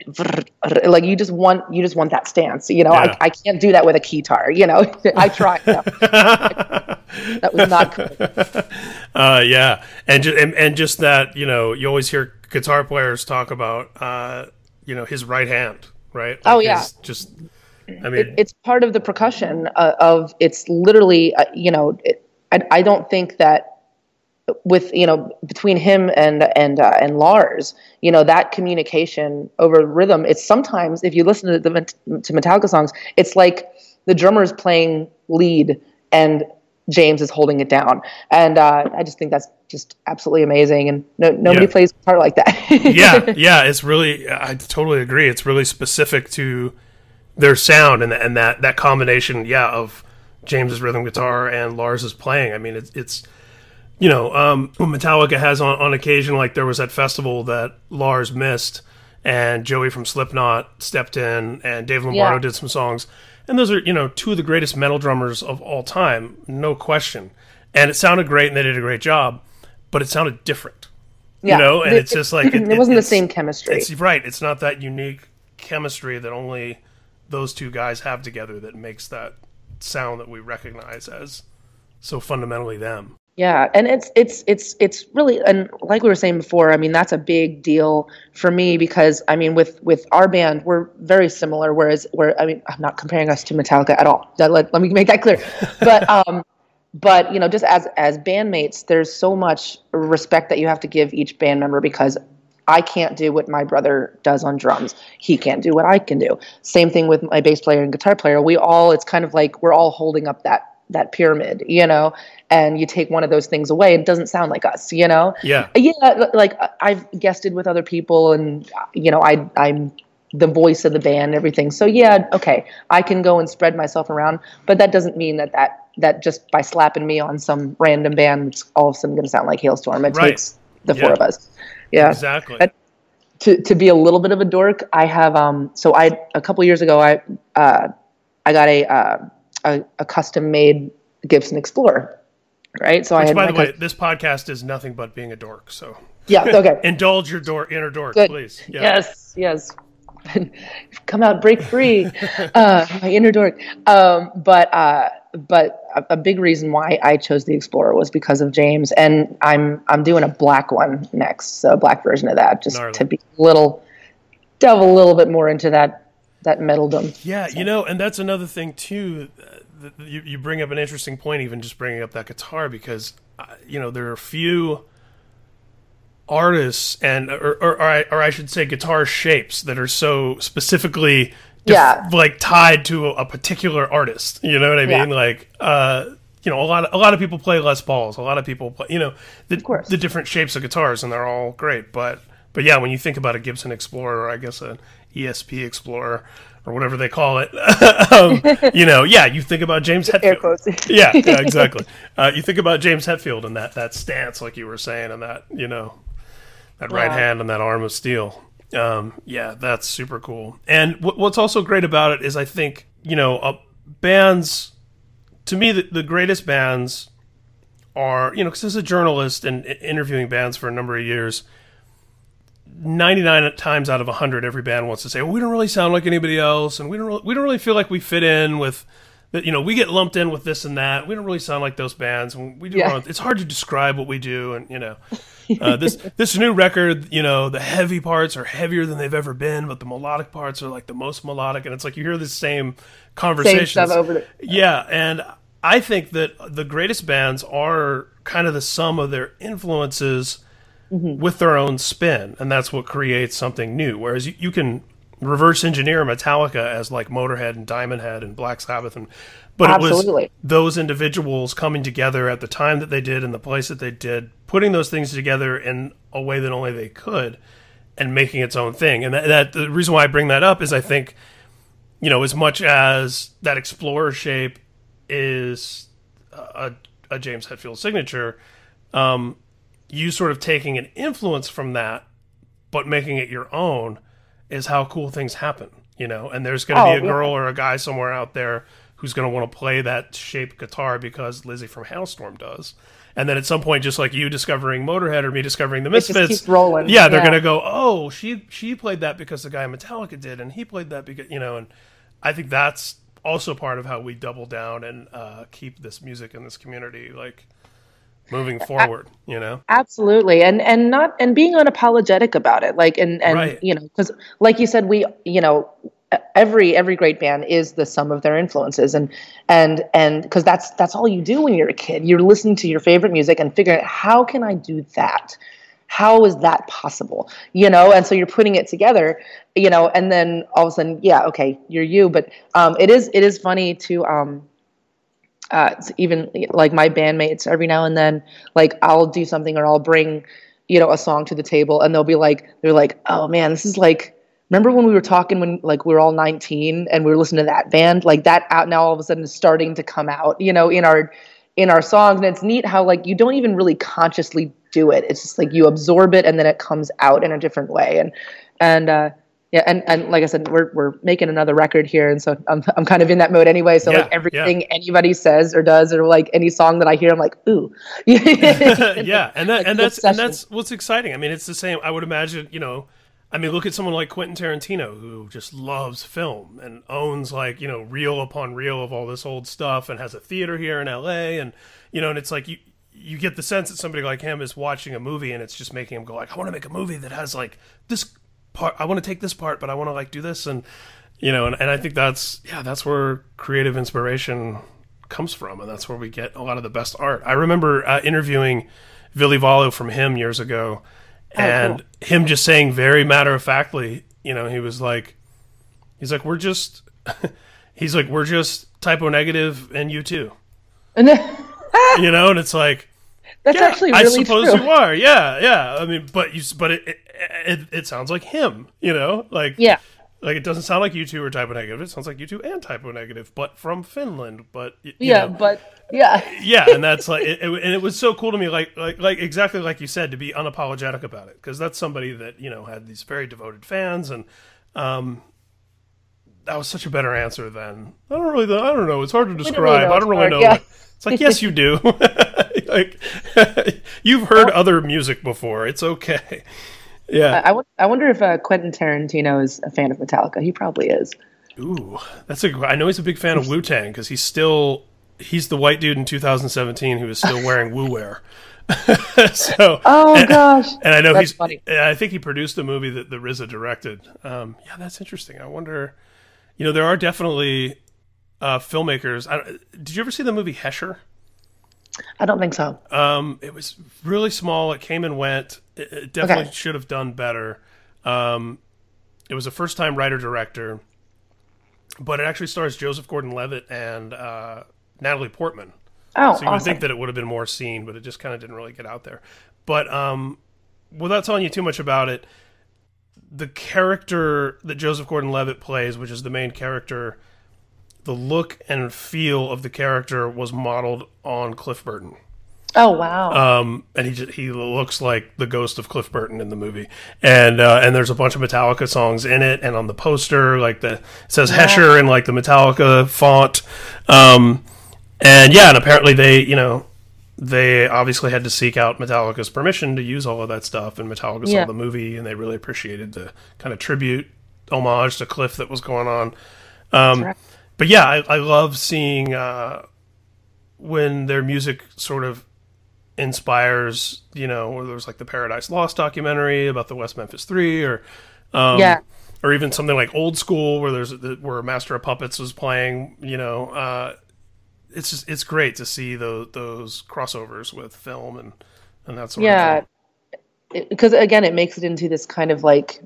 like you just want you just want that stance you know Yeah. I, I can't do that with a keytar you know i tried no. that was not good Uh, yeah, and, ju- and and just that you know you always hear guitar players talk about uh, you know his right hand, right? Oh, yeah. just I mean, it's part of the percussion uh, of it's literally uh, you know it, I, I don't think that with you know between him and and uh, and Lars you know that communication over rhythm it's sometimes if you listen to the to Metallica songs it's like the drummer is playing lead and James is holding it down and uh, I just think that's just absolutely amazing and no, nobody Yeah. plays guitar like that yeah, yeah, it's really I totally agree. It's really specific to their sound and and that that combination, yeah, of James's rhythm guitar and Lars's playing. I mean, it's it's you know, um, Metallica has on on occasion, like there was that festival that Lars missed, and Joey from Slipknot stepped in, and Dave Lombardo Yeah. did some songs, and those are you know two of the greatest metal drummers of all time, no question. And it sounded great, and they did a great job, but it sounded different. Yeah. You know, and It- it's just like it, wasn't the same chemistry it's right. It's not that unique chemistry that only those two guys have together that makes that sound that we recognize as so fundamentally them. Yeah, and it's it's it's it's really and like we were saying before, I mean that's a big deal for me because I mean with with our band we're very similar. Whereas where I mean I'm not comparing us to Metallica at all. That, let, let me make that clear. But um, but you know just as as bandmates, there's so much respect that you have to give each band member because I can't do what my brother does on drums. He can't do what I can do. Same thing with my bass player and guitar player. We all it's kind of like we're all holding up that that pyramid, you know, and you take one of those things away, it doesn't sound like us, you know? Yeah. Yeah, like I- I've guested with other people and you know, I I'm the voice of the band and everything. So yeah, okay, I can go and spread myself around, but that doesn't mean that that that just by slapping me on some random band it's all of a sudden going to sound like Halestorm. It Right. takes the Yeah. four of us. Yeah Exactly. That- to to be a little bit of a dork, I have um so I a couple years ago I uh I got a uh, a, a custom made Gibson Explorer, right? So I had by the way, this podcast is nothing but being a dork. So yeah okay indulge your dork, inner dork, Good. please. Yeah. yes yes come out break free uh, my inner dork um, but uh, but a, a big reason why I chose the Explorer was because of James and I'm I'm doing a black one next so a black version of that just Gnarly. to be a little delve a little bit more into that that metaldom Yeah, you know, and that's another thing too. uh, You, you bring up an interesting point, even just bringing up that guitar, because uh, you know there are few artists and or, or, or, I, or I should say guitar shapes that are so specifically def- Yeah. like tied to a, a particular artist. You know what I Yeah. mean? Like uh, you know, a lot of, a lot of people play Les Pauls. A lot of people play, you know, the, course. the different shapes of guitars, and they're all great. But but yeah, when you think about a Gibson Explorer, or I guess an ESP Explorer, or whatever they call it, um, you know, yeah, you think about James Hetfield. yeah, yeah, exactly. Uh, you think about James Hetfield and that that stance, like you were saying, and that you know, that right hand and that arm of steel. Um, yeah, that's super cool. And what, what's also great about it is I think you know uh, bands. To me, the, the greatest bands are you know because as a journalist and interviewing bands for a number of years. 99 times out of 100 every band wants to say well we don't really sound like anybody else and we don't really, we don't really feel like we fit in with that you know we get lumped in with this and that we don't really sound like those bands we do Yeah. it's hard to describe what we do and you know uh, this this new record you know the heavy parts are heavier than they've ever been but the melodic parts are like the most melodic and it's like you hear the same over the yeah, and I think that the greatest bands are kind of the sum of their influences with their own spin, and that's what creates something new. Whereas you, you can reverse engineer Metallica as like Motorhead and Diamond Head and Black Sabbath, and but it was those individuals coming together at the time that they did and the place that they did, putting those things together in a way that only they could, and making its own thing. And that, that the reason why I bring that up is I think you know, as much as that explorer shape is a, a James Hetfield signature, um, you sort of taking an influence from that, but making it your own, is how cool things happen. You know, and there's going to Oh, be a yeah. girl or a guy somewhere out there who's going to want to play that shape guitar because Lzzy from Halestorm does. And then at some point, just like you discovering Motorhead or me discovering the Misfits, rolling. yeah, they're gonna go, oh, she she played that because the guy in Metallica did, and he played that because you know, and I think that's also part of how we double down and uh, keep this music in this community like moving forward. You know, absolutely. And and not and being unapologetic about it like and and Right. you know because like you said we you know every every great band is the sum of their influences and and and because that's that's all you do when you're a kid. You're listening to your favorite music and figuring out how can i do that? How is that possible? You know and so you're putting it together you know and then all of a sudden yeah okay you're you. But um it is it is funny to um uh, even like my bandmates every now and then like i'll do something or i'll bring you know a song to the table and they'll be like they're like oh man this is like remember when we were talking when like we were all 19 and we were listening to that band? Like that out now all of a sudden is starting to come out you know in our in our songs. And it's neat how like you don't even really consciously do it. It's just like you absorb it and then it comes out in a different way. And and uh yeah, and, and like I said, we're we're making another record here, and so I'm I'm kind of in that mode anyway. So Yeah, like everything anybody says or does, or like any song that I hear, I'm like, ooh, yeah, and that Like and that's and that's what's exciting. I mean, it's the same. I would imagine, you know, I mean, look at someone like Quentin Tarantino who just loves film and owns like you know reel upon reel of all this old stuff and has a theater here in L.A. and you know, and it's like you you get the sense that somebody like him is watching a movie and it's just making him go like, I want to make a movie that has like this part. I want to take this part, but I want to like do this and you know, and, and I think that's yeah, that's where creative inspiration comes from, and that's where we get a lot of the best art. I remember uh, interviewing Ville Valo from HIM years ago, and him just saying very matter of factly, you know, he was like, he's like, we're just, he's like, we're just Type O Negative, and U2, and then- you know, and it's like. That's Yeah, actually really I suppose true. you are. Yeah, yeah. I mean, but you, but it, it, it, it sounds like him. You know, like Yeah, like it doesn't sound like U2 are Type O Negative. It sounds like U2 and Type O Negative, but from Finland. But you yeah, know, but yeah, yeah, and that's like, it, it- and it was so cool to me, like like like exactly like you said, to be unapologetic about it, because that's somebody that you know had these very devoted fans, and um, that was such a better answer than I don't really, I don't know, it's hard to describe. I don't really know. yeah. It's like yes, you do. like you've heard other music before. It's okay. Yeah. I, I wonder if uh, Quentin Tarantino is a fan of Metallica. He probably is. Ooh, that's a. I know he's a big fan of Wu Tang because he's still he's the white dude in 2017 who is still wearing Wu wear. so Oh and, gosh, and I know That's he's. funny. I think he produced the movie that the RZA directed. Um, yeah, that's interesting. I wonder. You know, there are definitely uh, filmmakers. I, did you ever see the movie Hesher? I don't think so. Um, it was really small. It came and went. It, it definitely Okay. should have done better. Um, it was a first time writer director, but it actually stars Joseph Gordon Levitt and uh, Natalie Portman. Oh, So you would think that it would have been more seen, but it just kind of didn't really get out there. But um, without telling you too much about it, the character that Joseph Gordon-Levitt plays, which is the main character, the look and feel of the character was modeled on Cliff Burton. oh wow. Um, and he just, he looks like the ghost of Cliff Burton in the movie. And uh, and there's a bunch of Metallica songs in it, and on the poster, like the it says Hesher in like the Metallica font. Um, and yeah, and apparently they, you know, they obviously had to seek out Metallica's permission to use all of that stuff, and Metallica saw Yeah. the movie, and they really appreciated the kind of tribute homage to Cliff that was going on. Um. But yeah, I, I love seeing uh, when their music sort of inspires, you know, or there's like the Paradise Lost documentary about the West Memphis Three, or um, yeah. or even something like Old School, where there's the, where Master of Puppets was playing. You know, uh, it's just it's great to see those those crossovers with film and and that sort of Yeah. thing. Because again, it makes it into this kind of like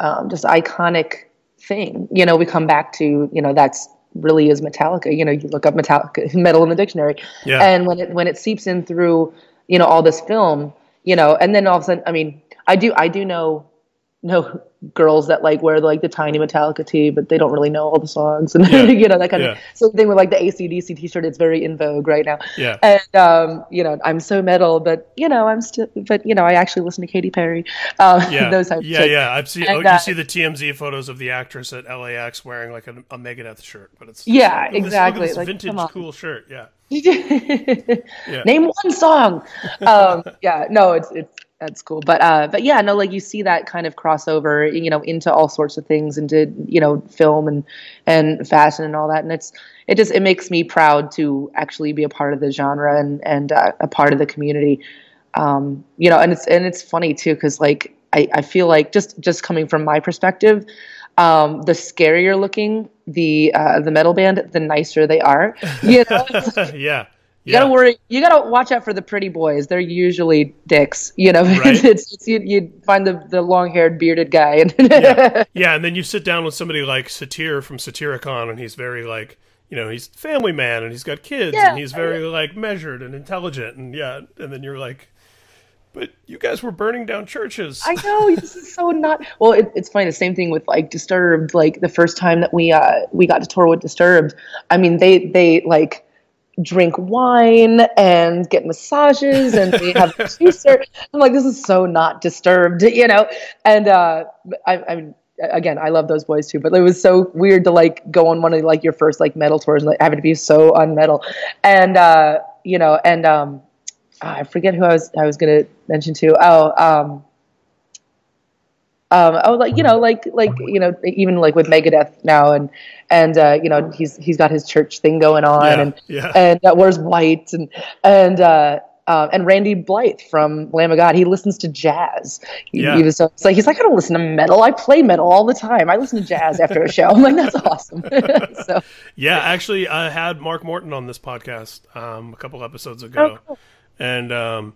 um, just iconic thing. You know, we come back to you know that's really is Metallica. You know, you look up Metallica metal in the dictionary, Yeah. and when it when it seeps in through you know all this film, you know, and then all of a sudden, I mean, I do I do know know girls that like wear like the tiny Metallica tee, but they don't really know all the songs and yeah. you know that kind Yeah. of same thing with like the ACDC T-shirt. It's very in vogue right now. Yeah. And um, you know, I'm so metal, but you know, I'm still, but you know, I actually listen to Katy Perry. Um, Yeah, those types. yeah, yeah. I've seen. And, oh, you uh, see the TMZ photos of the actress at LAX wearing like a, a Megadeth shirt, but it's Yeah, look at this- look at exactly. this Like, vintage cool shirt. Yeah, Name one song. Um, yeah, no, it's it's that's cool. But uh, but yeah, no, like you see that kind of crossover, you know, into all sorts of things, into you know, film and and fashion and all that, and it's it just it makes me proud to actually be a part of the genre and and uh, a part of the community. Um, you know, and it's and it's funny too because like I, I feel like just just coming from my perspective, um, the scarier looking the uh, the metal band, the nicer they are. You know, yeah, you gotta worry. You gotta watch out for the pretty boys. They're usually dicks. You know, Right. it's, it's you, you find the the long haired bearded guy, and yeah, yeah. And then you sit down with somebody like Satyr from Satyricon, and he's very like, you know, he's family man, and he's got kids, Yeah. and he's very like measured and intelligent, and yeah. And then you're like, but you guys were burning down churches. I know this is so not. Well, it, it's funny. The same thing with like Disturbed. Like the first time that we uh we got to tour with Disturbed, I mean they they like drink wine and get massages and they have juicer. I'm like, this is so not Disturbed, you know. And uh, I, I mean. Again, I love those boys too, but it was so weird to like go on one of like your first like metal tours and like having to be so unmetal, and uh, you know, and um, I forget who I was I was gonna mention too. Oh, um, um, oh, like you know, like like you know, even like with Megadeth now, and and uh, you know, he's he's got his church thing going on, Yeah, and yeah. and uh, wears white, and and uh, uh, and Randy Blythe from Lamb of God, he listens to jazz. He, Yeah. he was so, it's like he's like I don't listen to metal, I play metal all the time. I listen to jazz after a show. I'm like that's awesome. so Yeah, actually, I had Mark Morton on this podcast um, a couple episodes ago, Oh, cool. and um,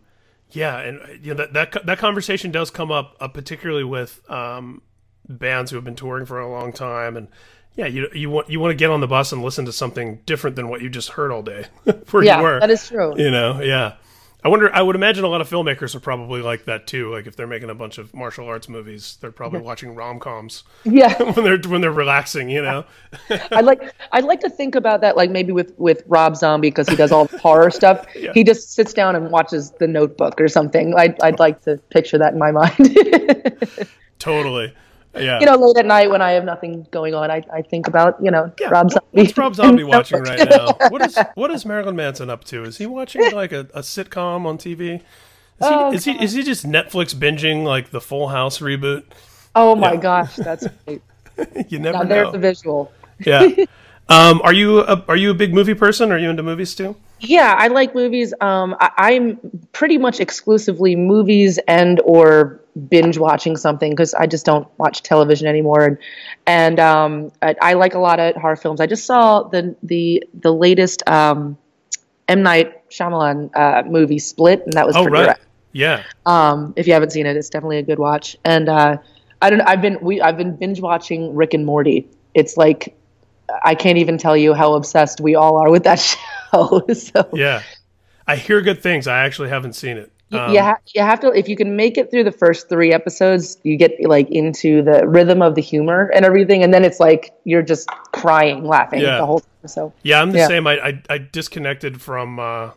yeah, and uh, you know that that that conversation does come up, uh, particularly with um, bands who have been touring for a long time, and yeah, you you want you want to get on the bus and listen to something different than what you just heard all day, where yeah, you were. that is true. you know, yeah. I wonder. I would imagine a lot of filmmakers are probably like that too. Like if they're making a bunch of martial arts movies, they're probably watching rom coms Yeah. when they're when they're relaxing. You know. I'd like I'd like to think about that like maybe with with Rob Zombie because he does all the horror stuff. He just sits down and watches The Notebook or something. I'd I'd like to picture that in my mind. Totally. Yeah. you know, late at night when I have nothing going on, I, I think about you know Yeah, Rob Zombie. What's Rob Zombie watching right now? What is what is Marilyn Manson up to? Is he watching like a, a sitcom on TV? Is he, Oh, is he is he just Netflix binging like the Full House reboot? Oh my Yeah. gosh, that's great. You never Now there's know. the visual. yeah. Um, are you a, are you a big movie person? Are you into movies too? Yeah, I like movies. Um, I, I'm pretty much exclusively movies and or binge watching something because I just don't watch television anymore. And and um, I, I like a lot of horror films. I just saw the the the latest um, M Night Shyamalan uh, movie, Split, and that was Oh pretty right. rad. Yeah. Um, if you haven't seen it, it's definitely a good watch. And uh, I don't. I've been we I've been binge watching Rick and Morty. It's like I can't even tell you how obsessed we all are with that show. so Yeah. I hear good things. I actually haven't seen it. Um, you, ha- you have to if you can make it through the first three episodes you get like into the rhythm of the humor and everything and then it's like you're just crying laughing Yeah. the whole time so Yeah, I'm the Yeah. same. I, I I disconnected from uh,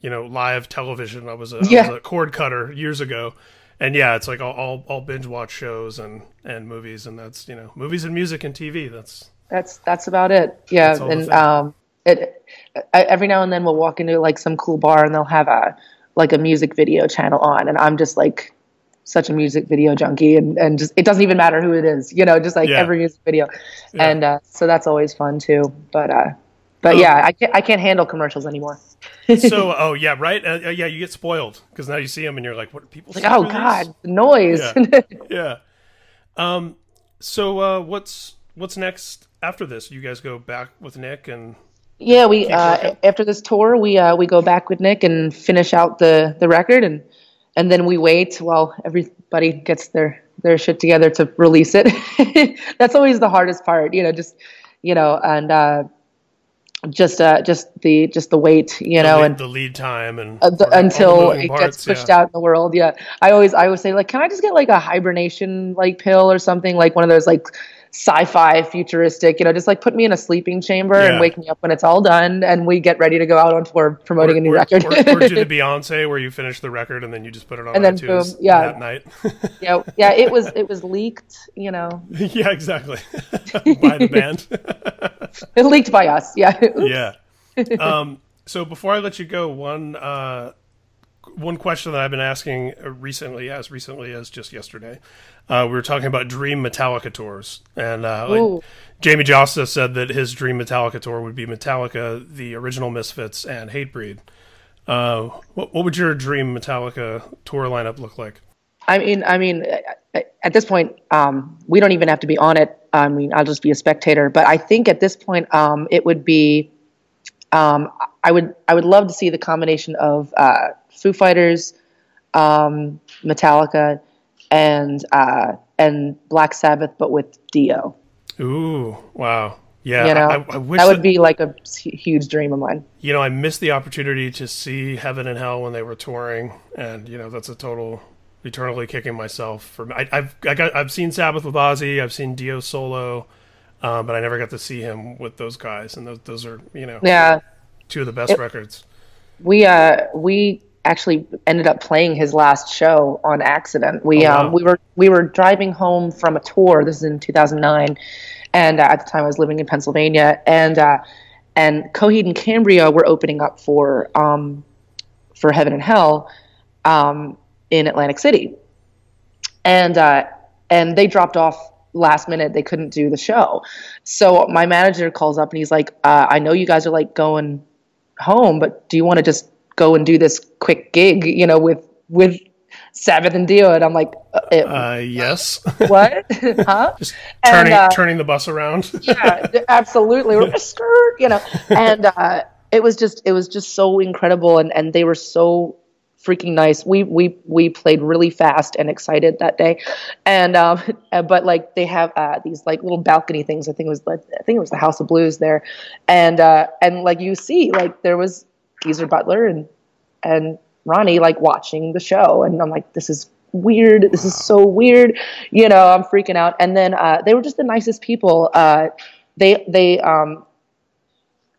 you know live television. I was a, I Yeah. was a cord cutter years ago, and yeah, it's like I'll, I'll I'll binge watch shows and and movies, and that's you know movies and music and TV. That's that's that's about it yeah That's all the and um it I, every now and then we'll walk into like some cool bar and they'll have a like a music video channel on and i'm just like such a music video junkie and, and just it doesn't even matter who it is you know just like Yeah. every music video Yeah. and uh, so that's always fun too but uh but Oh. yeah I can't, I can't handle commercials anymore so oh yeah right uh, yeah you get spoiled because now you see them and you're like what are people like oh god the noise Yeah. yeah um so uh what's what's next after this you guys go back with Nick and Yeah, we uh, after this tour, we uh, we go back with Nick and finish out the the record, and and then we wait while everybody gets their their shit together to release it. That's always the hardest part, you know. Just you know, and uh, just uh just the just the wait you The know lead- and the lead time and uh, the, until it parts, gets pushed yeah. out in the world yeah i always i always say like can i just get like a hibernation like pill or something like one of those like sci-fi futuristic you know just like put me in a sleeping chamber Yeah. and wake me up when it's all done and we get ready to go out on tour promoting a new or, record or, or do the Beyonce where you finish the record and then you just put it on And then boom, yeah. that night. yeah yeah it was it was leaked you know yeah, exactly. By the band. it leaked by us yeah yeah. Um, so before I let you go, one uh, one question that I've been asking uh, recently, as recently as just yesterday, uh, we were talking about dream Metallica tours, and uh, like, Jamey Jasta said that his dream Metallica tour would be Metallica, the original Misfits, and Hatebreed. Uh, what, what would your dream Metallica tour lineup look like? I mean, I mean, at this point, um, we don't even have to be on it. I mean, I'll just be a spectator. But I think at this point, um, it would be, um, I would, I would love to see the combination of uh, Foo Fighters, um, Metallica, and uh, and Black Sabbath, but with Dio. Ooh, wow, yeah. You know, I, I wish that would be like a huge dream of mine. you know, I missed the opportunity to see Heaven and Hell when they were touring, and you know, that's a total eternally kicking myself for. I, I've I got I've seen Sabbath with Ozzy, I've seen Dio solo, um, but I never got to see him with those guys, and those those are you know Yeah, two of the best records. we uh we actually ended up playing his last show on accident. We Oh, wow. um we were we were driving home from a tour. This is in 2009, and uh, at the time I was living in Pennsylvania, and uh, and Coheed and Cambria were opening up for um for Heaven and Hell um in Atlantic City, and uh, and they dropped off last minute. They couldn't do the show, so my manager calls up and he's like, uh, "I know you guys are like going." home, but do you want to just go and do this quick gig, you know, with with Sabbath and Dio? And I'm like, uh, eh, Uh, yes, what? huh? just And, turning uh, turning the bus around. yeah, absolutely. We're a skirt, you know, and uh, it was just it was just so incredible, and and they were so freaking nice. We we we played really fast and excited that day, and um, uh, but like they have uh, these like little balcony things. I think it was like I think it was the House of Blues there, and uh, and like you see like there was Geezer Butler and and Ronnie like watching the show, and I'm like, this is weird. This is so weird. You know, I'm freaking out. And then uh, they were just the nicest people. Uh, they they um,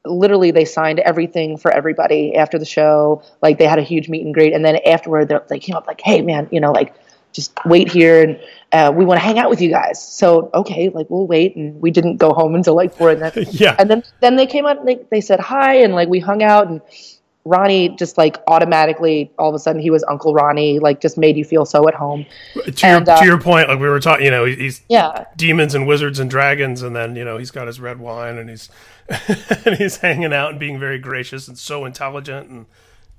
literally they signed everything for everybody after the show. Like they had a huge meet and greet, and then afterward they- they came up like, hey man, you know like. Just wait here, and uh, we want to hang out with you guys. So okay, like we'll wait, and we didn't go home until like four. And then yeah, and then then they came out and they, they said hi and like we hung out and Ronnie just like automatically all of a sudden he was Uncle Ronnie like just made you feel so at home. to your uh, to your point, like we were talking, you know, he's Yeah. demons and wizards and dragons, and then you know he's got his red wine and he's and he's hanging out and being very gracious and so intelligent and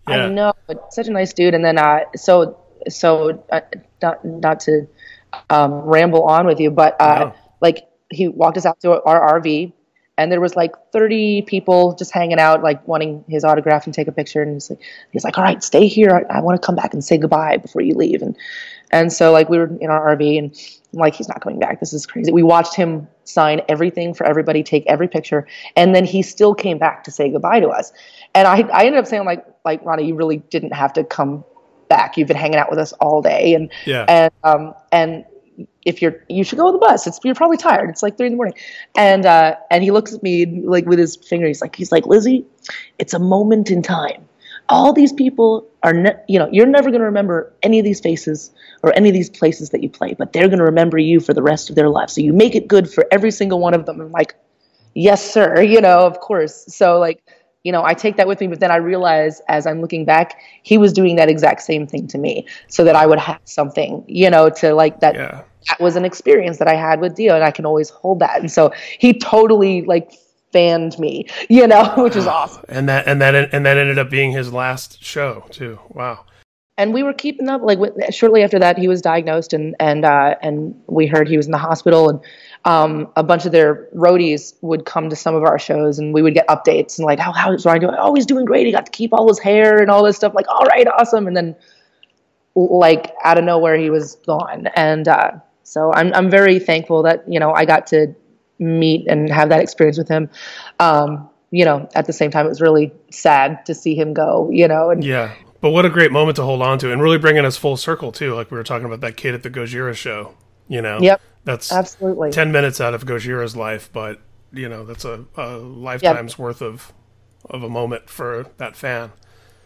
yeah. I know, but such a nice dude. And then uh so so uh, not not to um, ramble on with you, but uh No. like he walked us out to our RV and there was like 30 people just hanging out like wanting his autograph and take a picture and he's like he's like all right stay here. I, I want to come back and say goodbye before you leave. And and so like we were in our rv and I'm like he's not coming back. This is crazy. We watched him sign everything for everybody take every picture and then he still came back to say goodbye to us. And i i ended up saying like like ronnie you really didn't have to come back. You've been hanging out with us all day. And Yeah. and um and if you're you should go on the bus. It's you're probably tired. It's like three in the morning. And uh and he looks at me like with his finger. He's like he's like lzzy it's a moment in time. All these people are ne- you know you're never going to remember any of these faces or any of these places that you play but they're going to remember you for the rest of their lives. So you make it good for every single one of them. I'm like yes sir you know of course. So like you know i take that with me but then i realize as i'm looking back he was doing that exact same thing to me so that i would have something you know to like that Yeah. that was an experience that i had with dio and i can always hold that and so he totally like fanned me you know which is awesome And that and that and that ended up being his last show too. Wow. and we were keeping up like shortly after that he was diagnosed and and uh, and we heard he was in the hospital and um, a bunch of their roadies would come to some of our shows and we would get updates and like how how's Ryan doing? Oh, he's doing great. He got to keep all his hair and all this stuff. Like, all right, awesome. And then like out of nowhere he was gone. And uh, so I'm I'm very thankful that you know I got to meet and have that experience with him. Um, you know, at the same time, it was really sad to see him go. You know, and Yeah. But what a great moment to hold on to and really bringing us full circle too. Like we were talking about that kid at the Gojira show, you know? Yep. That's absolutely. 10 minutes out of Gojira's life, but you know, that's a, a lifetime's worth of, of a moment for that fan.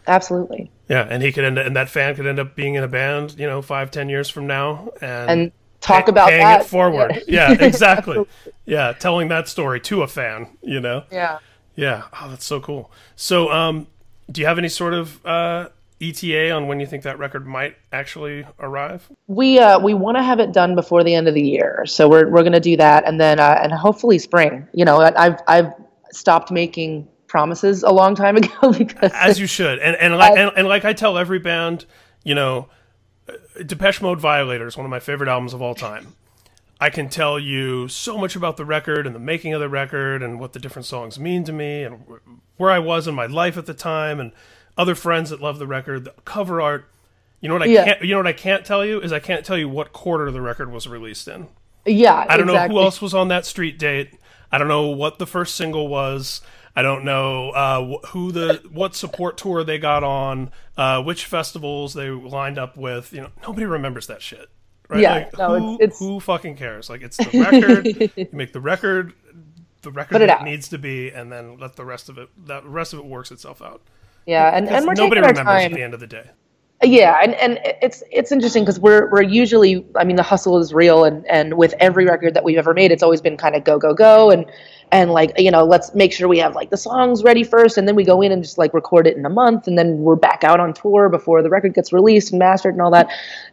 Absolutely. Yeah. And he could end up, and that fan could end up being in a band, you know, five, ten years from now and, And talk pay- about paying that. it forward. Yeah, exactly. yeah. Telling that story to a fan, you know? Yeah. Yeah. Oh, that's so cool. So, um, do you have any sort of uh, ETA on when you think that record might actually arrive? We uh we want to have it done before the end of the year, so we're we're gonna do that, and then uh, and hopefully spring. You know, I- I've I've stopped making promises a long time ago because As you should. And and like and, and like I tell every band, you know, uh, Depeche Mode Violator is one of my favorite albums of all time. I can tell you so much about the record and the making of the record and what the different songs mean to me and where I was in my life at the time and other friends that love the record, the cover art. You know what I Yeah. can't you know what I can't tell you is I can't tell you what quarter the record was released in. yeah, I don't know who else was on that street date. I don't know what the first single was. I don't know uh, who the what support tour they got on, uh, which festivals they lined up with. You know, nobody remembers that shit. Right? Yeah, like, no, who, it's- it's- who fucking cares? Like, it's the record. you make the record, the record it needs to be, and then let the rest of it. That rest of it works itself out. Yeah, and, and we're nobody taking our remembers time. at the end of the day. Yeah, and, and it's it's interesting because we're we're usually I mean the hustle is real and and with every record that we've ever made it's always been kind of go go go and and like you know let's make sure we have like the songs ready first and then we go in and just like record it in a month and then we're back out on tour before the record gets released and mastered and all that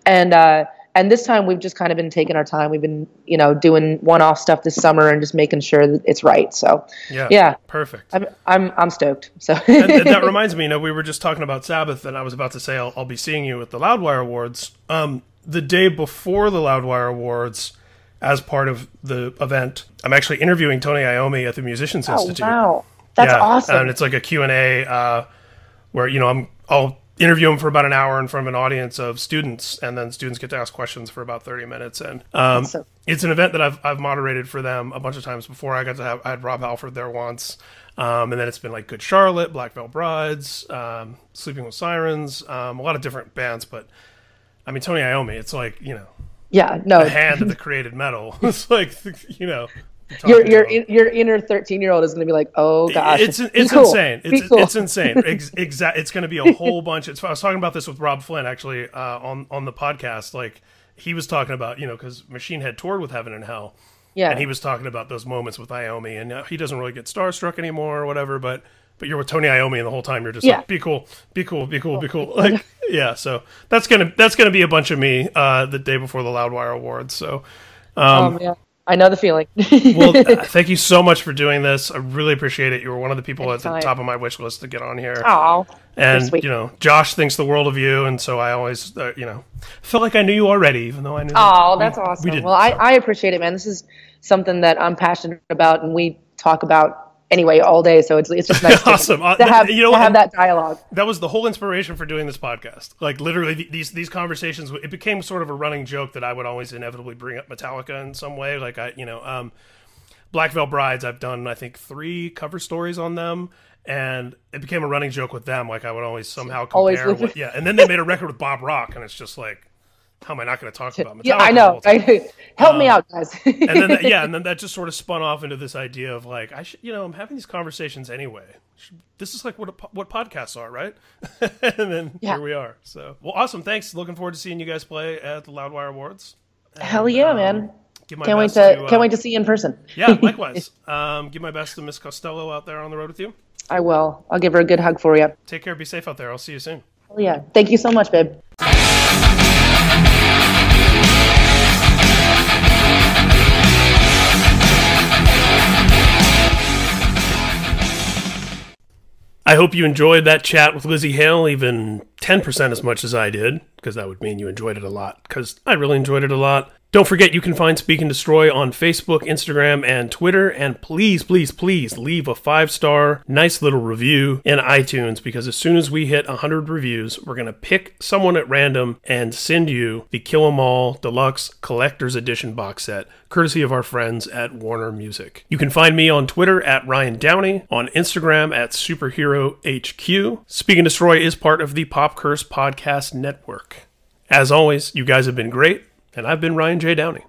and uh and this time we've just kind of been taking our time we've been you know doing one off stuff this summer and just making sure that it's right so Yeah. yeah Perfect. I'm I'm I'm stoked so and, and that reminds me, you know, we were just talking about Sabbath, and I was about to say I'll, I'll be seeing you at the Loudwire Awards. Um, the day before the Loudwire Awards, as part of the event, I'm actually interviewing Tony Iommi at the Musicians oh Institute. wow that's yeah, awesome And it's like a Q and A uh, where you know I'm I'll interview him for about an hour in front of an audience of students, and then students get to ask questions for about 30 minutes. And um, Awesome. it's an event that I've I've moderated for them a bunch of times before. I got to have I had Rob Halford there once. Um, and then it's been like Good Charlotte, Black Veil Brides, um, Sleeping with Sirens, um, a lot of different bands. But I mean, Tony Iommi, it's like you know, yeah no the hand that created metal. it's like you know, your your him. your inner 13 year old is going to be like oh gosh It's it's cool. insane. It's cool. it's insane. Ex- exact. It's going to be a whole bunch. It's, I was talking about this with Robb Flynn actually uh, on on the podcast. Like he was talking about you know because Machine Head toured with Heaven and Hell, yeah and he was talking about those moments with Iommi, and uh, he doesn't really get starstruck anymore or whatever, but. But you're with Tony Iommi, and the whole time you're just Yeah. like, "Be cool, be cool, be cool, be cool." Like, yeah. So that's gonna that's gonna be a bunch of me uh, the day before the Loudwire Awards. So, um, yeah i know the feeling well, uh, thank you so much for doing this. I really appreciate it. You were one of the people at the top of my wish list to get on here. oh and you know, Josh thinks the world of you, and so I always, uh, you know, felt like I knew you already, even though I knew. oh that that's we, awesome We well I, I appreciate it man this is something that i'm passionate about and we talk about anyway all day so it's, it's just nice to, Awesome. Uh, to have, you know to have that dialogue that was the whole inspiration for doing this podcast. Like literally, these these conversations. It became sort of a running joke that I would always inevitably bring up Metallica in some way. Like I, you know, um, Black Veil Brides. I've done I think three cover stories on them. And it became a running joke with them. Like I would always somehow Always compare. what, yeah, and then they made a record with Bob Rock, and it's just like, how am I not going to talk about Metallica? yeah i know whole time? right? help me out guys and then that, yeah, and then that just sort of spun off into this idea of like I should, you know, I'm having these conversations anyway. This is like what a, what podcasts are, right? and then Yeah. here we are. So, well, awesome. Thanks. Looking forward to seeing you guys play at the Loudwire Awards. hell yeah man Give my can't wait best to, uh, can't wait to see you in person yeah, likewise. um, give my best to Miss Costello out there on the road with you. i will i'll give her a good hug for you Take care. Be safe out there. I'll see you soon. hell yeah thank you so much babe I hope you enjoyed that chat with Lzzy Hale, even 10% as much as I did, because that would mean you enjoyed it a lot, because I really enjoyed it a lot. Don't forget you can find Speak and Destroy on Facebook, Instagram, and Twitter. And please, please, please leave a five star, nice little review in iTunes because as soon as we hit 100 reviews, we're going to pick someone at random and send you the Kill 'Em All Deluxe Collector's Edition box set, courtesy of our friends at Warner Music. You can find me on Twitter at Ryan Downey, on Instagram at Superhero HQ. Speak and Destroy is part of the Pop Curse Podcast Network. As always, you guys have been great and I've been Ryan J. Downey.